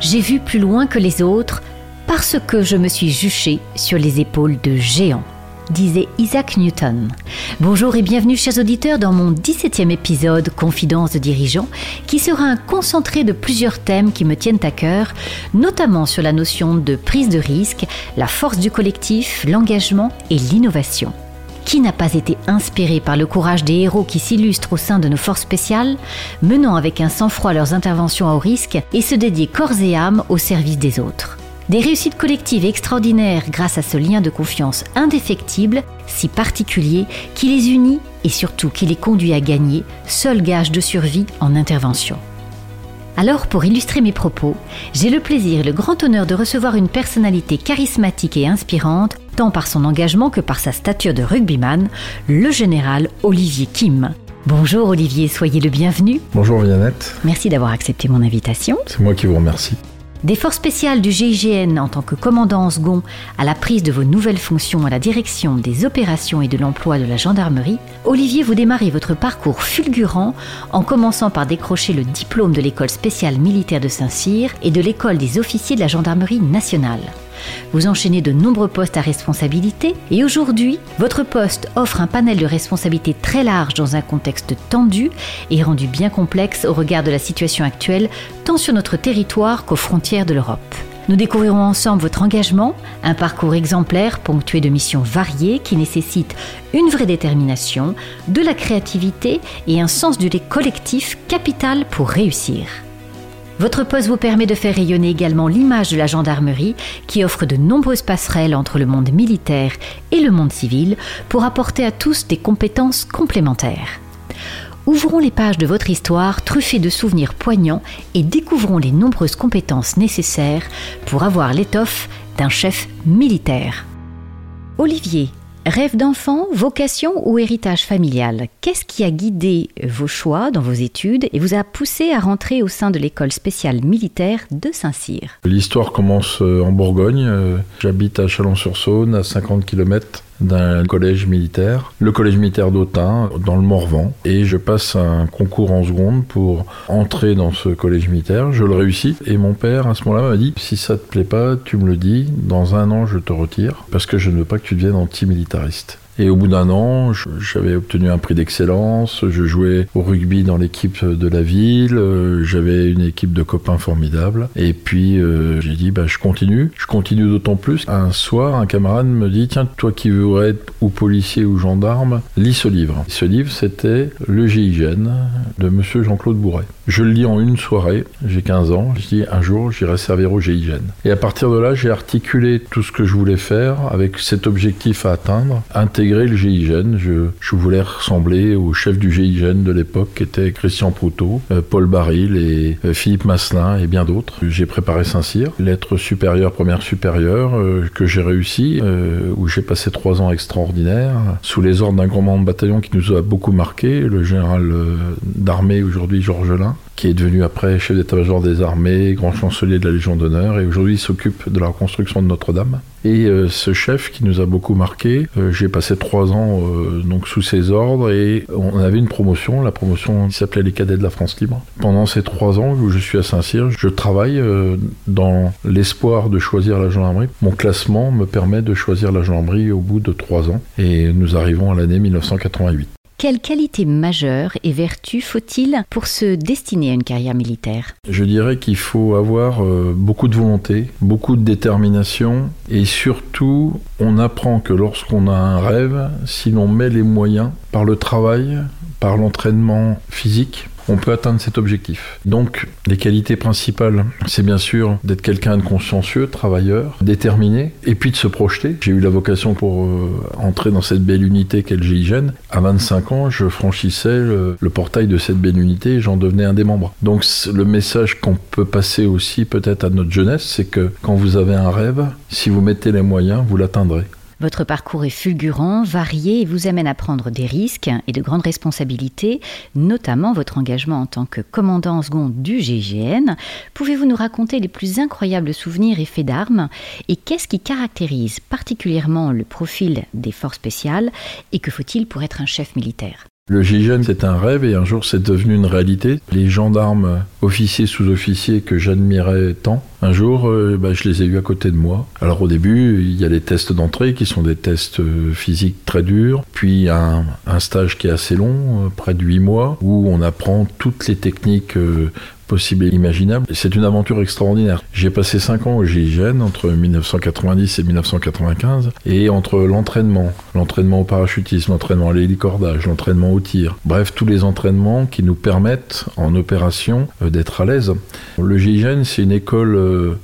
j'ai vu plus loin que les autres parce que je me suis juché sur les épaules de géants disait Isaac Newton. Bonjour et bienvenue chers auditeurs dans mon 17e épisode Confidence de dirigeants qui sera un concentré de plusieurs thèmes qui me tiennent à cœur, notamment sur la notion de prise de risque, la force du collectif, l'engagement et l'innovation. Qui n'a pas été inspiré par le courage des héros qui s'illustrent au sein de nos forces spéciales, menant avec un sang-froid leurs interventions haut risque et se dédier corps et âme au service des autres des réussites collectives extraordinaires grâce à ce lien de confiance indéfectible, si particulier, qui les unit et surtout qui les conduit à gagner, seul gage de survie en intervention. Alors, pour illustrer mes propos, j'ai le plaisir et le grand honneur de recevoir une personnalité charismatique et inspirante, tant par son engagement que par sa stature de rugbyman, le général Olivier Kim. Bonjour Olivier, soyez le bienvenu. Bonjour Viannette. Merci d'avoir accepté mon invitation. C'est moi qui vous remercie. Des forces spéciales du GIGN en tant que commandant en second à la prise de vos nouvelles fonctions à la direction des opérations et de l'emploi de la gendarmerie, Olivier, vous démarrez votre parcours fulgurant en commençant par décrocher le diplôme de l'école spéciale militaire de Saint-Cyr et de l'école des officiers de la gendarmerie nationale. Vous enchaînez de nombreux postes à responsabilité et aujourd'hui, votre poste offre un panel de responsabilités très large dans un contexte tendu et rendu bien complexe au regard de la situation actuelle, tant sur notre territoire qu'aux frontières de l'Europe. Nous découvrirons ensemble votre engagement, un parcours exemplaire ponctué de missions variées qui nécessitent une vraie détermination, de la créativité et un sens du lait collectif capital pour réussir. Votre poste vous permet de faire rayonner également l'image de la gendarmerie qui offre de nombreuses passerelles entre le monde militaire et le monde civil pour apporter à tous des compétences complémentaires. Ouvrons les pages de votre histoire truffées de souvenirs poignants et découvrons les nombreuses compétences nécessaires pour avoir l'étoffe d'un chef militaire. Olivier, Rêve d'enfant, vocation ou héritage familial Qu'est-ce qui a guidé vos choix dans vos études et vous a poussé à rentrer au sein de l'école spéciale militaire de Saint-Cyr? L'histoire commence euh, en Bourgogne. Euh, j'habite à Chalon-sur-Saône, à 50 km d'un collège militaire, le collège militaire d'Autun, dans le Morvan. Et je passe un concours en seconde pour entrer dans ce collège militaire. Je le réussis. Et mon père, à ce moment-là, m'a dit si ça te plaît pas, tu me le dis. Dans un an, je te retire parce que je ne veux pas que tu deviennes antimilitariste. Et au bout d'un an, j'avais obtenu un prix d'excellence, je jouais au rugby dans l'équipe de la ville, euh, j'avais une équipe de copains formidables. Et puis euh, j'ai dit, bah, je continue. Je continue d'autant plus. Un soir, un camarade me dit, tiens, toi qui veux être ou policier ou gendarme, lis ce livre. Ce livre, c'était Le GIGN de monsieur Jean-Claude Bourret. Je le lis en une soirée, j'ai 15 ans, je dis un jour j'irai servir au GIGN. Et à partir de là, j'ai articulé tout ce que je voulais faire avec cet objectif à atteindre, le GIGN. Je, voulais ressembler au chef du GIGN de l'époque qui était Christian Proutot, euh, Paul Baril et euh, Philippe Masselin et bien d'autres. J'ai préparé Saint-Cyr, lettre supérieure, première supérieure, euh, que j'ai réussi, où j'ai passé trois ans extraordinaires, sous les ordres d'un grand membre de bataillon qui nous a beaucoup marqué, le général d'armée aujourd'hui Georges Lin qui est devenu après chef d'état-major des armées, grand chancelier de la Légion d'honneur, et aujourd'hui s'occupe de la reconstruction de Notre-Dame. Et euh, ce chef qui nous a beaucoup marqué, euh, j'ai passé trois ans euh, donc sous ses ordres et on avait une promotion, la promotion qui s'appelait les cadets de la France libre. Pendant ces trois ans où je suis à Saint-Cyr, je travaille dans l'espoir de choisir la gendarmerie. Mon classement me permet de choisir la gendarmerie au bout de trois ans et nous arrivons à l'année 1988. Quelles qualités majeures et vertus faut-il pour se destiner à une carrière militaire? Je dirais qu'il faut avoir euh, beaucoup de volonté, beaucoup de détermination et surtout on apprend que lorsqu'on a un rêve, si l'on met les moyens par le travail, par l'entraînement physique, on peut atteindre cet objectif. Donc, les qualités principales, c'est bien sûr d'être quelqu'un de consciencieux, travailleur, déterminé, et puis de se projeter. J'ai eu la vocation pour euh, entrer dans cette belle unité qu'est le. À 25 ans, je franchissais le, le portail de cette belle unité et j'en devenais un des membres. Donc, le message qu'on peut passer aussi peut-être à notre jeunesse, c'est que quand vous avez un rêve, si vous mettez les moyens, vous l'atteindrez. Votre parcours est fulgurant, varié et vous amène à prendre des risques et de grandes responsabilités, notamment votre engagement en tant que commandant en seconde du GIGN. Pouvez-vous nous raconter les plus incroyables souvenirs et faits d'armes et qu'est-ce qui caractérise particulièrement le profil des forces spéciales et que faut-il pour être un chef militaire? Le GIGN, c'est un rêve et un jour c'est devenu une réalité. Les gendarmes, officiers, sous-officiers que j'admirais tant, un jour, euh, bah, je les ai eus à côté de moi. Alors au début, il y a les tests d'entrée qui sont des tests euh, physiques très durs, puis un, stage qui est assez long, euh, près de 8 mois, où on apprend toutes les techniques possible et imaginable. C'est une aventure extraordinaire. J'ai passé 5 ans au GIGN entre 1990 et 1995 et entre l'entraînement, l'entraînement au parachutisme, l'entraînement à l'hélicordage, l'entraînement au tir, bref, tous les entraînements qui nous permettent en opération euh, d'être à l'aise. Le GIGN, c'est une école euh,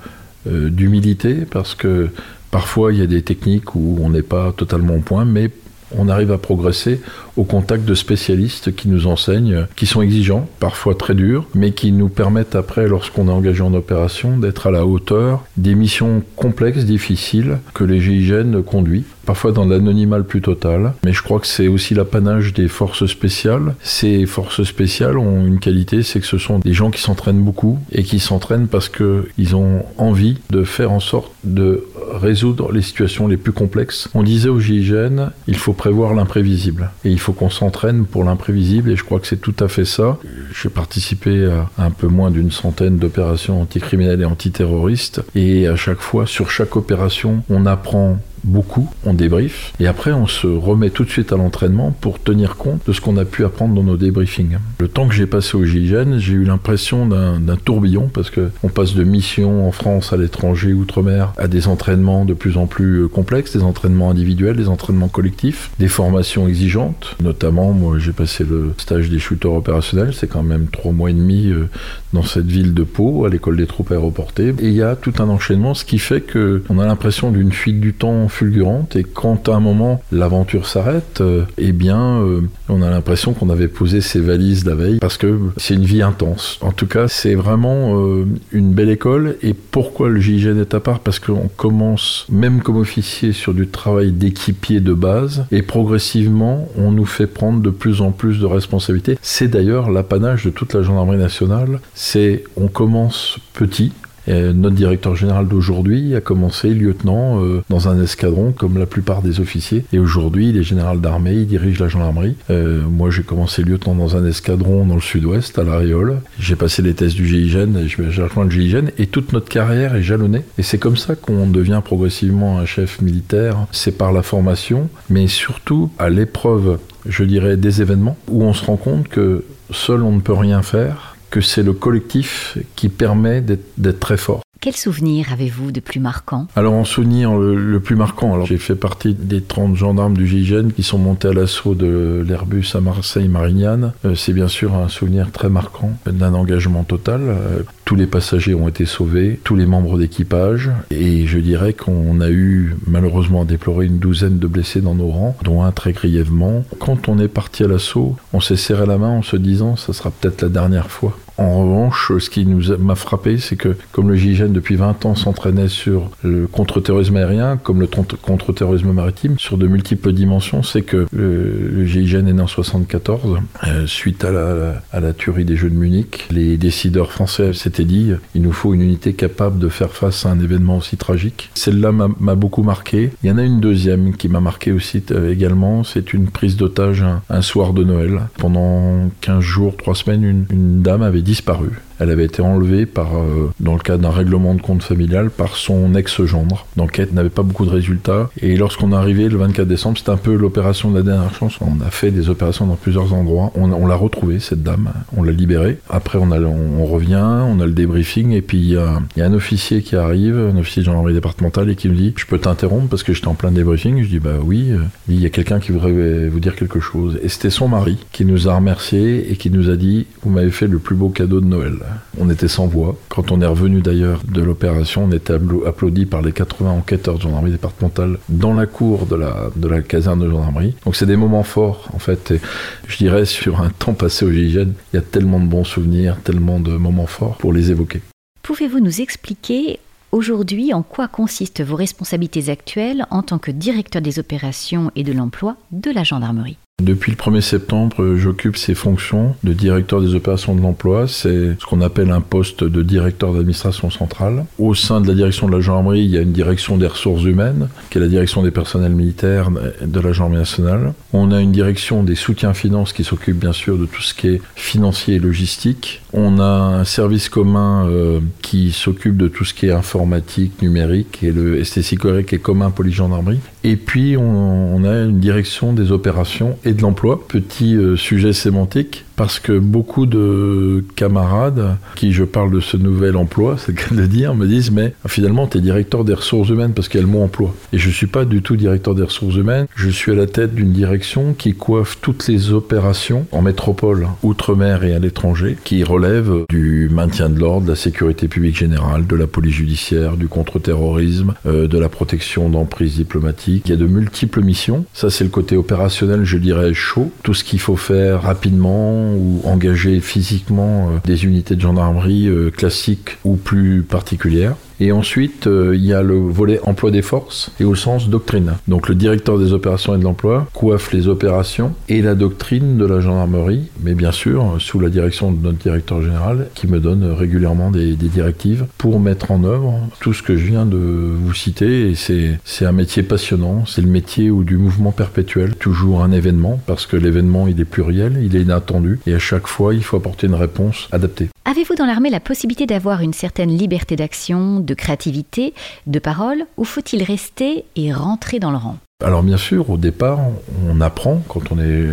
euh, d'humilité parce que parfois il y a des techniques où on n'est pas totalement au point, mais on arrive à progresser au contact de spécialistes qui nous enseignent, qui sont exigeants, parfois très durs, mais qui nous permettent après, lorsqu'on est engagé en opération, d'être à la hauteur des missions complexes, difficiles que les GIGN conduisent parfois dans l'anonymat le plus total. Mais je crois que c'est aussi l'apanage des forces spéciales. Ces forces spéciales ont une qualité, c'est que ce sont des gens qui s'entraînent beaucoup et qui s'entraînent parce qu'ils ont envie de faire en sorte de résoudre les situations les plus complexes. On disait au GIGN, il faut prévoir l'imprévisible. Et il faut qu'on s'entraîne pour l'imprévisible et je crois que c'est tout à fait ça. J'ai participé à un peu moins d'une centaine d'opérations anticriminelles et antiterroristes et à chaque fois, sur chaque opération, on apprend beaucoup, on débrief, et après on se remet tout de suite à l'entraînement pour tenir compte de ce qu'on a pu apprendre dans nos débriefings. Le temps que j'ai passé au GIGN, j'ai eu l'impression d'un tourbillon, parce qu'on passe de missions en France, à l'étranger, outre-mer, à des entraînements de plus en plus euh, complexes, des entraînements individuels, des entraînements collectifs, des formations exigeantes, notamment moi j'ai passé le stage des shooters opérationnels, c'est quand même trois mois et demi euh, dans cette ville de Pau, à l'école des troupes aéroportées, et il y a tout un enchaînement, ce qui fait qu'on a l'impression d'une fuite du temps fulgurante et quand à un moment l'aventure s'arrête, euh, eh bien euh, on a l'impression qu'on avait posé ses valises la veille parce que c'est une vie intense. En tout cas, c'est vraiment euh, une belle école et pourquoi le GIGN est à part? Parce qu'on commence même comme officier sur du travail d'équipier de base et progressivement on nous fait prendre de plus en plus de responsabilités. C'est d'ailleurs l'apanage de toute la gendarmerie nationale. C'est on commence petit, notre directeur général d'aujourd'hui a commencé lieutenant euh, dans un escadron comme la plupart des officiers. Et aujourd'hui, il est général d'armée, il dirige la gendarmerie. Euh, moi, j'ai commencé lieutenant dans un escadron dans le sud-ouest, à l'Ariole. J'ai passé les tests du GIGN, j'ai rejoint le GIGN et toute notre carrière est jalonnée. Et c'est comme ça qu'on devient progressivement un chef militaire. C'est par la formation, mais surtout à l'épreuve, je dirais, des événements où on se rend compte que seul on ne peut rien faire que c'est le collectif qui permet d'être très fort. Quel souvenir avez-vous de plus marquant? Alors en souvenir le, plus marquant, alors j'ai fait partie des 30 gendarmes du GIGN qui sont montés à l'assaut de l'Airbus à Marseille-Marignane. Euh, c'est bien sûr un souvenir très marquant d'un engagement total. Euh, tous les passagers ont été sauvés, tous les membres d'équipage, et je dirais qu'on a eu malheureusement à déplorer une douzaine de blessés dans nos rangs, dont un très grièvement. Quand on est parti à l'assaut, on s'est serré la main en se disant ça sera peut-être la dernière fois. En revanche, ce qui nous m'a frappé, c'est que comme le GIGN depuis 20 ans s'entraînait sur le contre-terrorisme aérien, comme le contre-terrorisme maritime, sur de multiples dimensions, c'est que le, GIGN est né en 74, euh, suite à la, à la tuerie des Jeux de Munich. Les décideurs français s'étaient dit, il nous faut une unité capable de faire face à un événement aussi tragique. Celle-là m'a beaucoup marqué. Il y en a une deuxième qui m'a marqué aussi euh, également, c'est une prise d'otage un, soir de Noël. Pendant 15 jours, 3 semaines, une, une dame avait disparu. Elle avait été enlevée par, euh, dans le cadre d'un règlement de compte familial par son ex-gendre. L'enquête n'avait pas beaucoup de résultats. Et lorsqu'on est arrivé le 24 décembre, c'était un peu l'opération de la dernière chance. On a fait des opérations dans plusieurs endroits. On, l'a retrouvée, cette dame. On l'a libérée. Après, on, a, revient, on a le débriefing. Et puis, il y, a, un officier qui arrive, un officier de gendarmerie départementale, et qui me dit Je peux t'interrompre parce que j'étais en plein débriefing. Je dis Bah oui. Il y a quelqu'un qui voudrait vous dire quelque chose. Et c'était son mari qui nous a remerciés et qui nous a dit Vous m'avez fait le plus beau cadeau de Noël. On était sans voix. Quand on est revenu d'ailleurs de l'opération, on était applaudi par les 80 enquêteurs de gendarmerie départementale dans la cour de la, de la caserne de gendarmerie. Donc c'est des moments forts en fait. Et je dirais sur un temps passé au GIGN, il y a tellement de bons souvenirs, tellement de moments forts pour les évoquer. Pouvez-vous nous expliquer Aujourd'hui, en quoi consistent vos responsabilités actuelles en tant que directeur des opérations et de l'emploi de la gendarmerie? Depuis le 1er septembre, j'occupe ces fonctions de directeur des opérations de l'emploi. C'est ce qu'on appelle un poste de directeur d'administration centrale. Au sein de la direction de la gendarmerie, il y a une direction des ressources humaines, qui est la direction des personnels militaires de la gendarmerie nationale. On a une direction des soutiens finances qui s'occupe bien sûr de tout ce qui est financier et logistique. On a un service commun euh, qui s'occupe de tout ce qui est informatique, numérique, et le STC qui est commun police-gendarmerie. Et puis on, a une direction des opérations et de l'emploi. Petit euh, sujet sémantique, parce que beaucoup de camarades qui je parle de ce nouvel emploi, c'est le cas de dire, me disent mais finalement tu es directeur des ressources humaines parce qu'il y a le mot emploi. Et je ne suis pas du tout directeur des ressources humaines, je suis à la tête d'une direction qui coiffe toutes les opérations en métropole, outre-mer et à l'étranger, qui relèvent du maintien de l'ordre, de la sécurité publique générale, de la police judiciaire, du contre-terrorisme, euh, de la protection d'emprise diplomatique. Il y a de multiples missions. Ça c'est le côté opérationnel, je dirais chaud, tout ce qu'il faut faire rapidement ou engager physiquement euh, des unités de gendarmerie euh, classiques ou plus particulières. Et ensuite, euh, il y a le volet emploi des forces et au sens doctrine. Donc le directeur des opérations et de l'emploi coiffe les opérations et la doctrine de la gendarmerie, mais bien sûr sous la direction de notre directeur général qui me donne régulièrement des, des directives pour mettre en œuvre tout ce que je viens de vous citer. Et c'est un métier passionnant, c'est le métier où du mouvement perpétuel, toujours un événement, parce que l'événement il est pluriel, il est inattendu, et à chaque fois il faut apporter une réponse adaptée. Avez-vous dans l'armée la possibilité d'avoir une certaine liberté d'action, de créativité, de parole, ou faut-il rester et rentrer dans le rang? Alors bien sûr, au départ, on apprend quand on est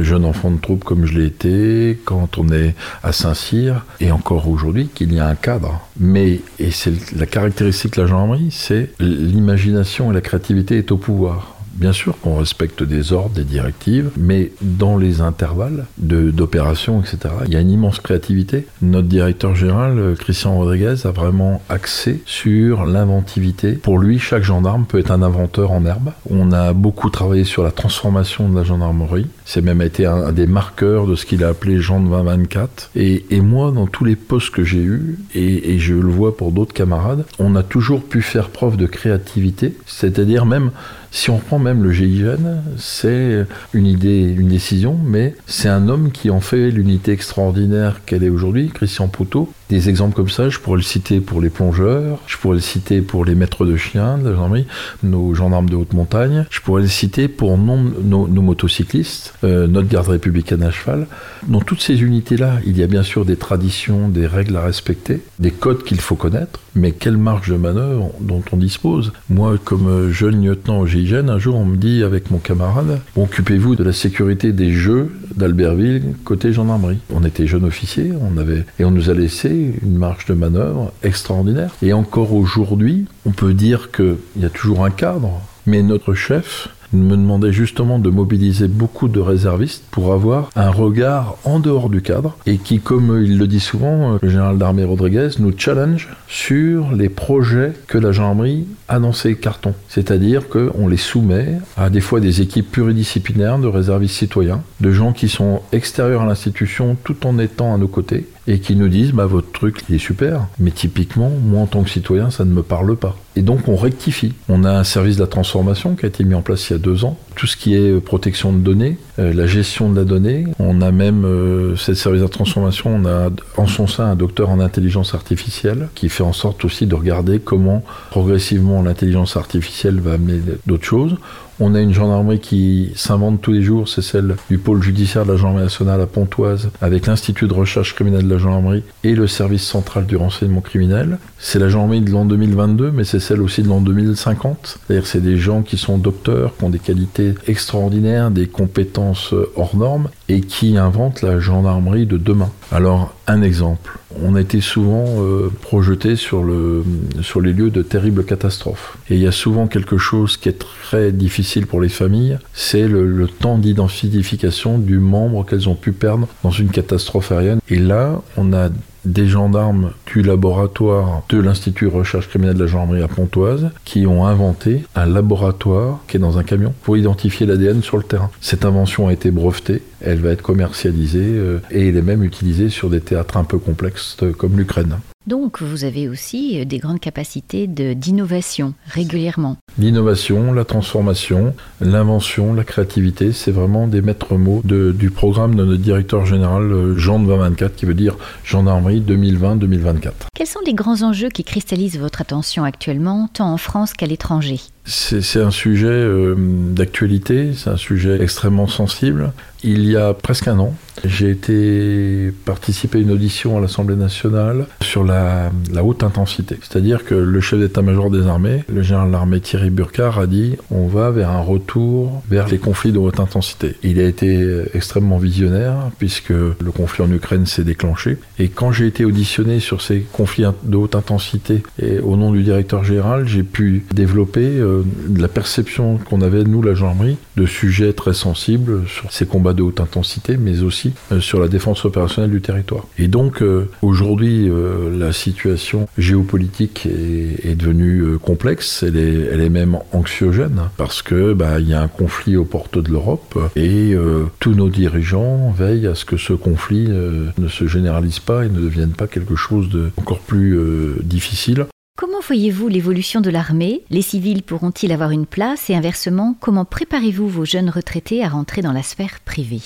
jeune enfant de troupe comme je l'ai été, quand on est à Saint-Cyr, et encore aujourd'hui, qu'il y a un cadre. Mais, et c'est la caractéristique de la gendarmerie, c'est l'imagination et la créativité est au pouvoir. Bien sûr qu'on respecte des ordres, des directives, mais dans les intervalles d'opérations, etc., il y a une immense créativité. Notre directeur général, Christian Rodriguez, a vraiment axé sur l'inventivité. Pour lui, chaque gendarme peut être un inventeur en herbe. On a beaucoup travaillé sur la transformation de la gendarmerie. C'est même été un, des marqueurs de ce qu'il a appelé Jean de 2024. Et, moi, dans tous les postes que j'ai eus, et je le vois pour d'autres camarades, on a toujours pu faire preuve de créativité, c'est-à-dire même si on prend même le GIGN, c'est une idée, une décision, mais c'est un homme qui en fait l'unité extraordinaire qu'elle est aujourd'hui, Christian Poutot. Des exemples comme ça, je pourrais le citer pour les plongeurs, je pourrais le citer pour les maîtres de chiens de la gendarmerie, nos gendarmes de haute montagne, je pourrais le citer pour nos, nos, motocyclistes, euh, notre garde républicaine à cheval. Dans toutes ces unités-là, il y a bien sûr des traditions, des règles à respecter, des codes qu'il faut connaître, mais quelle marge de manœuvre dont on dispose? Moi, comme jeune lieutenant au GIGN, un jour on me dit avec mon camarade, occupez-vous de la sécurité des jeux d'Albertville côté gendarmerie. On était jeunes officiers, on avait et on nous a laissé une marge de manœuvre extraordinaire. Et encore aujourd'hui, on peut dire qu'il y a toujours un cadre, mais notre chef me demandait justement de mobiliser beaucoup de réservistes pour avoir un regard en dehors du cadre et qui, comme il le dit souvent, le général d'armée Rodriguez, nous challenge sur les projets que la gendarmerie a dans ses cartons. C'est-à-dire qu'on les soumet à des fois des équipes pluridisciplinaires de réservistes citoyens, de gens qui sont extérieurs à l'institution tout en étant à nos côtés et qui nous disent bah votre truc il est super mais typiquement moi en tant que citoyen ça ne me parle pas. Et donc on rectifie. On a un service de la transformation qui a été mis en place il y a deux ans. Tout ce qui est euh, protection de données euh, la gestion de la donnée. On a même euh, cette service de la transformation on a en son sein un docteur en intelligence artificielle qui fait en sorte aussi de regarder comment progressivement l'intelligence artificielle va amener d'autres choses on a une gendarmerie qui s'invente tous les jours, c'est celle du pôle judiciaire de la gendarmerie nationale à Pontoise, avec l'Institut de recherche criminelle de la gendarmerie et le service central du renseignement criminel. C'est la gendarmerie de l'an 2022, mais c'est celle aussi de l'an 2050. C'est-à-dire c'est des gens qui sont docteurs, qui ont des qualités extraordinaires, des compétences hors normes, et qui inventent la gendarmerie de demain. Alors, un exemple. On a été souvent euh, projeté sur, le, sur les lieux de terribles catastrophes. Et il y a souvent quelque chose qui est très difficile pour les familles, c'est le, le temps d'identification du membre qu'elles ont pu perdre dans une catastrophe aérienne. Et là, on a des gendarmes du laboratoire de l'Institut Recherche criminelle de la gendarmerie à Pontoise qui ont inventé un laboratoire qui est dans un camion pour identifier l'ADN sur le terrain. Cette invention a été brevetée, elle va être commercialisée euh, et elle est même utilisée sur des théâtres un peu complexes euh, comme l'Ukraine. Donc vous avez aussi euh, des grandes capacités d'innovation régulièrement. L'innovation, la transformation, l'invention, la créativité, c'est vraiment des maîtres mots du programme de notre directeur général Jean de 2024 qui veut dire Gendarmerie 2020-2024. Quels sont les grands enjeux qui cristallisent votre attention actuellement, tant en France qu'à l'étranger? C'est un sujet euh, d'actualité, c'est un sujet extrêmement sensible. Il y a presque un an, j'ai été participer à une audition à l'Assemblée nationale sur la, haute intensité. C'est-à-dire que le chef d'état-major des armées, le général de l'armée Thierry Burkhardt, a dit on va vers un retour vers les conflits de haute intensité. Il a été extrêmement visionnaire puisque le conflit en Ukraine s'est déclenché. Et quand j'ai été auditionné sur ces conflits de haute intensité et au nom du directeur général, j'ai pu développer euh, la perception qu'on avait, nous, la gendarmerie, de sujets très sensibles sur ces combats de haute intensité, mais aussi euh, sur la défense opérationnelle du territoire. Et donc, euh, aujourd'hui, euh, la situation géopolitique est, devenue complexe, elle est, elle est même anxiogène, parce que bah, il y a un conflit aux portes de l'Europe, et tous nos dirigeants veillent à ce que ce conflit ne se généralise pas et ne devienne pas quelque chose de encore plus difficile. Comment voyez-vous l'évolution de l'armée? Les civils pourront-ils avoir une place? Et inversement, comment préparez-vous vos jeunes retraités à rentrer dans la sphère privée?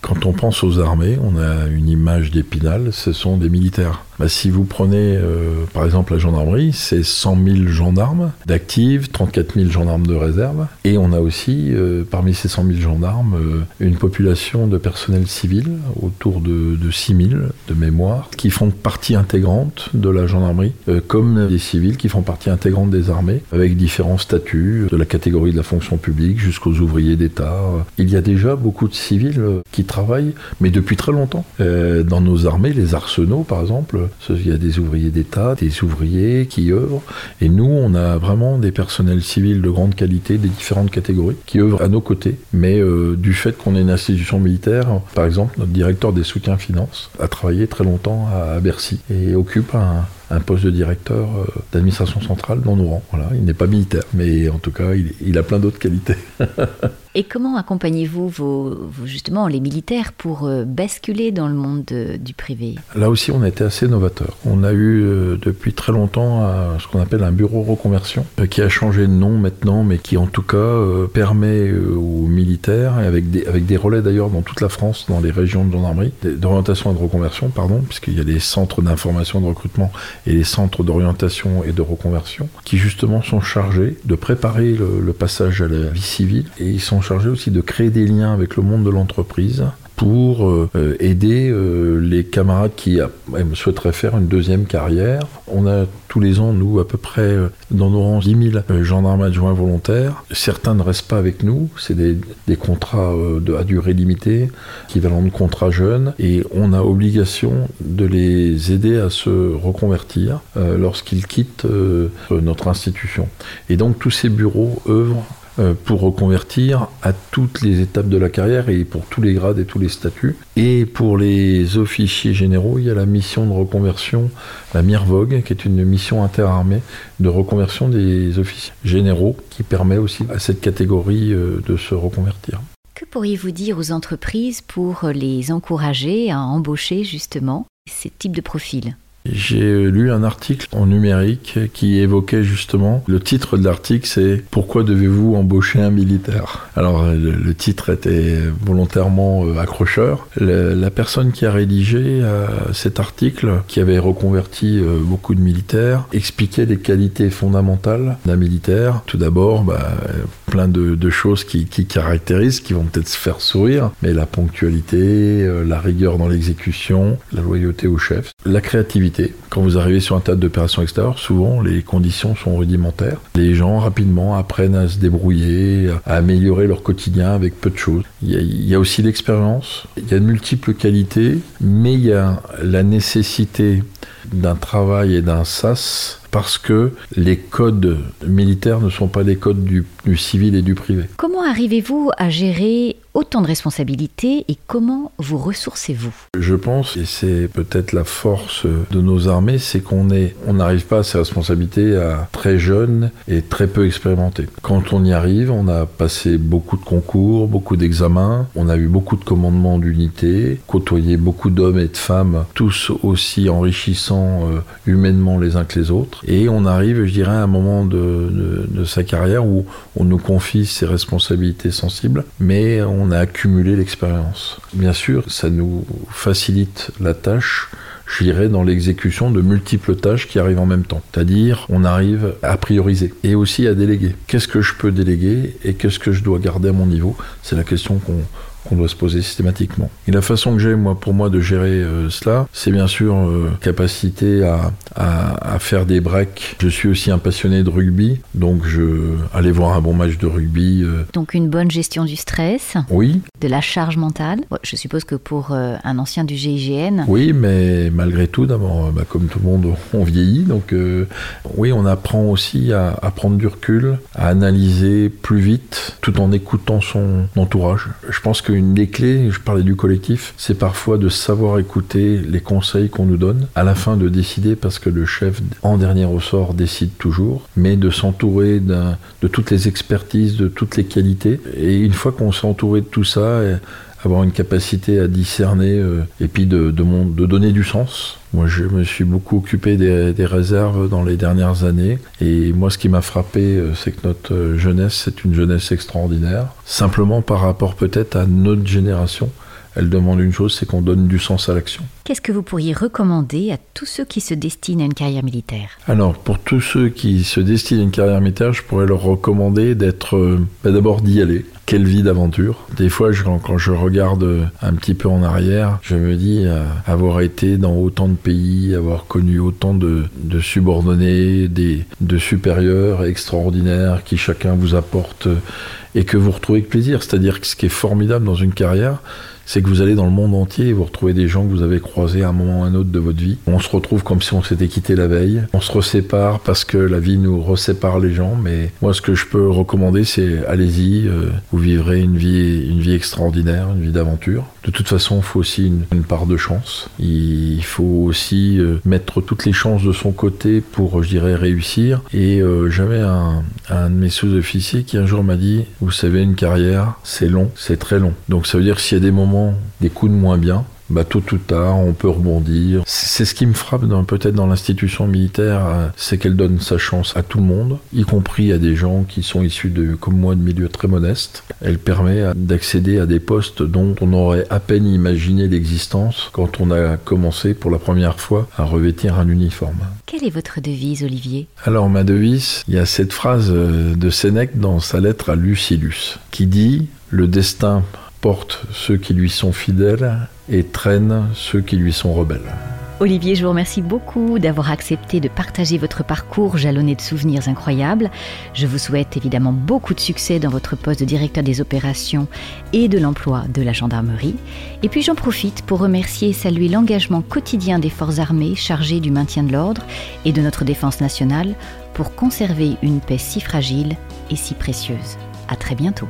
Quand on pense aux armées, on a une image d'épinal, ce sont des militaires. Bah, si vous prenez euh, par exemple la gendarmerie, c'est 100 000 gendarmes d'actifs, 34 000 gendarmes de réserve, et on a aussi euh, parmi ces 100 000 gendarmes euh, une population de personnel civil, autour de, de 6 000 de mémoire, qui font partie intégrante de la gendarmerie, comme des civils qui font partie intégrante des armées, avec différents statuts, de la catégorie de la fonction publique jusqu'aux ouvriers d'État. Il y a déjà beaucoup de civils qui travaillent, mais depuis très longtemps. dans nos armées, les arsenaux par exemple, il y a des ouvriers d'État, des ouvriers qui œuvrent. Et nous, on a vraiment des personnels civils de grande qualité, des différentes catégories, qui œuvrent à nos côtés. Mais euh, du fait qu'on est une institution militaire, par exemple, notre directeur des soutiens finances a travaillé très longtemps à Bercy et occupe un, un poste de directeur euh, d'administration centrale dans nos rangs. Voilà, il n'est pas militaire, mais en tout cas, il, il a plein d'autres qualités. Et comment accompagnez-vous vos, justement les militaires pour euh, basculer dans le monde du privé? Là aussi, on a été assez novateur. On a eu euh, depuis très longtemps ce qu'on appelle un bureau reconversion, qui a changé de nom maintenant, mais qui en tout cas permet aux militaires, avec des, avec des relais d'ailleurs dans toute la France, dans les régions de gendarmerie, d'orientation et de reconversion, pardon, puisqu'il y a des centres d'information de recrutement et les centres d'orientation et de reconversion, qui justement sont chargés de préparer le, passage à la vie civile, et ils sont chargés aussi de créer des liens avec le monde de l'entreprise pour euh, aider euh, les camarades qui souhaiteraient faire une deuxième carrière. On a tous les ans, nous, à peu près euh, dans nos rangs, 10 000 gendarmes adjoints volontaires. Certains ne restent pas avec nous, c'est des, contrats de, à durée limitée, équivalent de contrats jeunes, et on a obligation de les aider à se reconvertir lorsqu'ils quittent notre institution. Et donc tous ces bureaux œuvrent euh, pour reconvertir à toutes les étapes de la carrière et pour tous les grades et tous les statuts. Et pour les officiers généraux, il y a la mission de reconversion, la MIRVOG, qui est une mission interarmée de reconversion des officiers généraux, qui permet aussi à cette catégorie euh, de se reconvertir. Que pourriez-vous dire aux entreprises pour les encourager à embaucher justement ces types de profils? J'ai lu un article en numérique qui évoquait justement, le titre de l'article c'est Pourquoi devez-vous embaucher un militaire? Alors le, titre était volontairement euh, accrocheur. la personne qui a rédigé euh, cet article, qui avait reconverti euh, beaucoup de militaires, expliquait les qualités fondamentales d'un militaire. Tout d'abord, bah, plein de, choses qui, caractérisent, qui vont peut-être se faire sourire, mais la ponctualité, la rigueur dans l'exécution, la loyauté au chef, la créativité quand vous arrivez sur un tas d'opérations extérieures, souvent les conditions sont rudimentaires. Les gens rapidement apprennent à se débrouiller, à améliorer leur quotidien avec peu de choses. Il y a, il y a aussi l'expérience, il y a de multiples qualités, mais il y a la nécessité d'un travail et d'un sas parce que les codes militaires ne sont pas les codes du, du civil et du privé. Comment arrivez-vous à gérer autant de responsabilités et comment vous ressourcez-vous? Je pense, et c'est peut-être la force de nos armées, c'est qu'on est, on n'arrive pas à ces responsabilités à très jeune et très peu expérimenté. Quand on y arrive, on a passé beaucoup de concours, beaucoup d'examens, on a eu beaucoup de commandements d'unités, côtoyé beaucoup d'hommes et de femmes, tous aussi enrichissants euh, humainement les uns que les autres, et on arrive, je dirais, à un moment de, sa carrière où on nous confie ces responsabilités sensibles, mais on a accumulé l'expérience. Bien sûr, ça nous facilite la tâche je dirais, dans l'exécution de multiples tâches qui arrivent en même temps. C'est-à-dire, on arrive à prioriser et aussi à déléguer. Qu'est-ce que je peux déléguer et qu'est-ce que je dois garder à mon niveau? C'est la question qu'on qu'on doit se poser systématiquement. Et la façon que j'ai, moi, pour moi, de gérer euh, cela, c'est bien sûr euh, capacité à, à, à, faire des breaks. Je suis aussi un passionné de rugby, donc je aller voir un bon match de rugby. Euh... Donc une bonne gestion du stress. Oui. De la charge mentale. Je suppose que pour euh, un ancien du GIGN. Oui, mais malgré tout, d'abord, bah, comme tout le monde, on vieillit, donc oui, on apprend aussi à, à prendre du recul, à analyser plus vite, tout en écoutant son entourage. Je pense que une des clés, je parlais du collectif, c'est parfois de savoir écouter les conseils qu'on nous donne, à la fin de décider parce que le chef en dernier ressort décide toujours, mais de s'entourer de toutes les expertises, de toutes les qualités. Et une fois qu'on s'est entouré de tout ça, avoir une capacité à discerner euh, et puis de, donner du sens. Moi, je me suis beaucoup occupé des, réserves dans les dernières années. Et moi, ce qui m'a frappé, euh, c'est que notre euh, jeunesse, c'est une jeunesse extraordinaire. Simplement par rapport peut-être à notre génération. Elle demande une chose, c'est qu'on donne du sens à l'action. Qu'est-ce que vous pourriez recommander à tous ceux qui se destinent à une carrière militaire Alors, pour tous ceux qui se destinent à une carrière militaire, je pourrais leur recommander d'être, euh, bah d'abord d'y aller. Quelle vie d'aventure. Des fois, je, quand je regarde un petit peu en arrière, je me dis euh, avoir été dans autant de pays, avoir connu autant de, de subordonnés, des, de supérieurs extraordinaires qui chacun vous apporte et que vous retrouvez avec plaisir. C'est-à-dire que ce qui est formidable dans une carrière, c'est que vous allez dans le monde entier et vous retrouvez des gens que vous avez croisés à un moment ou à un autre de votre vie. On se retrouve comme si on s'était quitté la veille. On se resépare parce que la vie nous resépare les gens. Mais moi, ce que je peux recommander, c'est allez-y, euh, vous vivrez une vie, une vie extraordinaire, une vie d'aventure. De toute façon, il faut aussi une, une, part de chance. Il faut aussi euh, mettre toutes les chances de son côté pour, je dirais, réussir. Et euh, j'avais un, un de mes sous-officiers qui un jour m'a dit, vous savez, une carrière, c'est long, c'est très long. Donc ça veut dire s'il y a des moments des coups de moins bien, bah, tôt ou tard, on peut rebondir. C'est ce qui me frappe peut-être dans l'institution militaire, c'est qu'elle donne sa chance à tout le monde, y compris à des gens qui sont issus de, comme moi, de milieux très modestes. Elle permet d'accéder à des postes dont on aurait à peine imaginé l'existence quand on a commencé pour la première fois à revêtir un uniforme. Quelle est votre devise, Olivier? Alors, ma devise, il y a cette phrase de Sénèque dans sa lettre à Lucilius, qui dit Le destin porte ceux qui lui sont fidèles et traîne ceux qui lui sont rebelles. Olivier, je vous remercie beaucoup d'avoir accepté de partager votre parcours jalonné de souvenirs incroyables. Je vous souhaite évidemment beaucoup de succès dans votre poste de directeur des opérations et de l'emploi de la gendarmerie. Et puis j'en profite pour remercier et saluer l'engagement quotidien des forces armées chargées du maintien de l'ordre et de notre défense nationale pour conserver une paix si fragile et si précieuse. À très bientôt.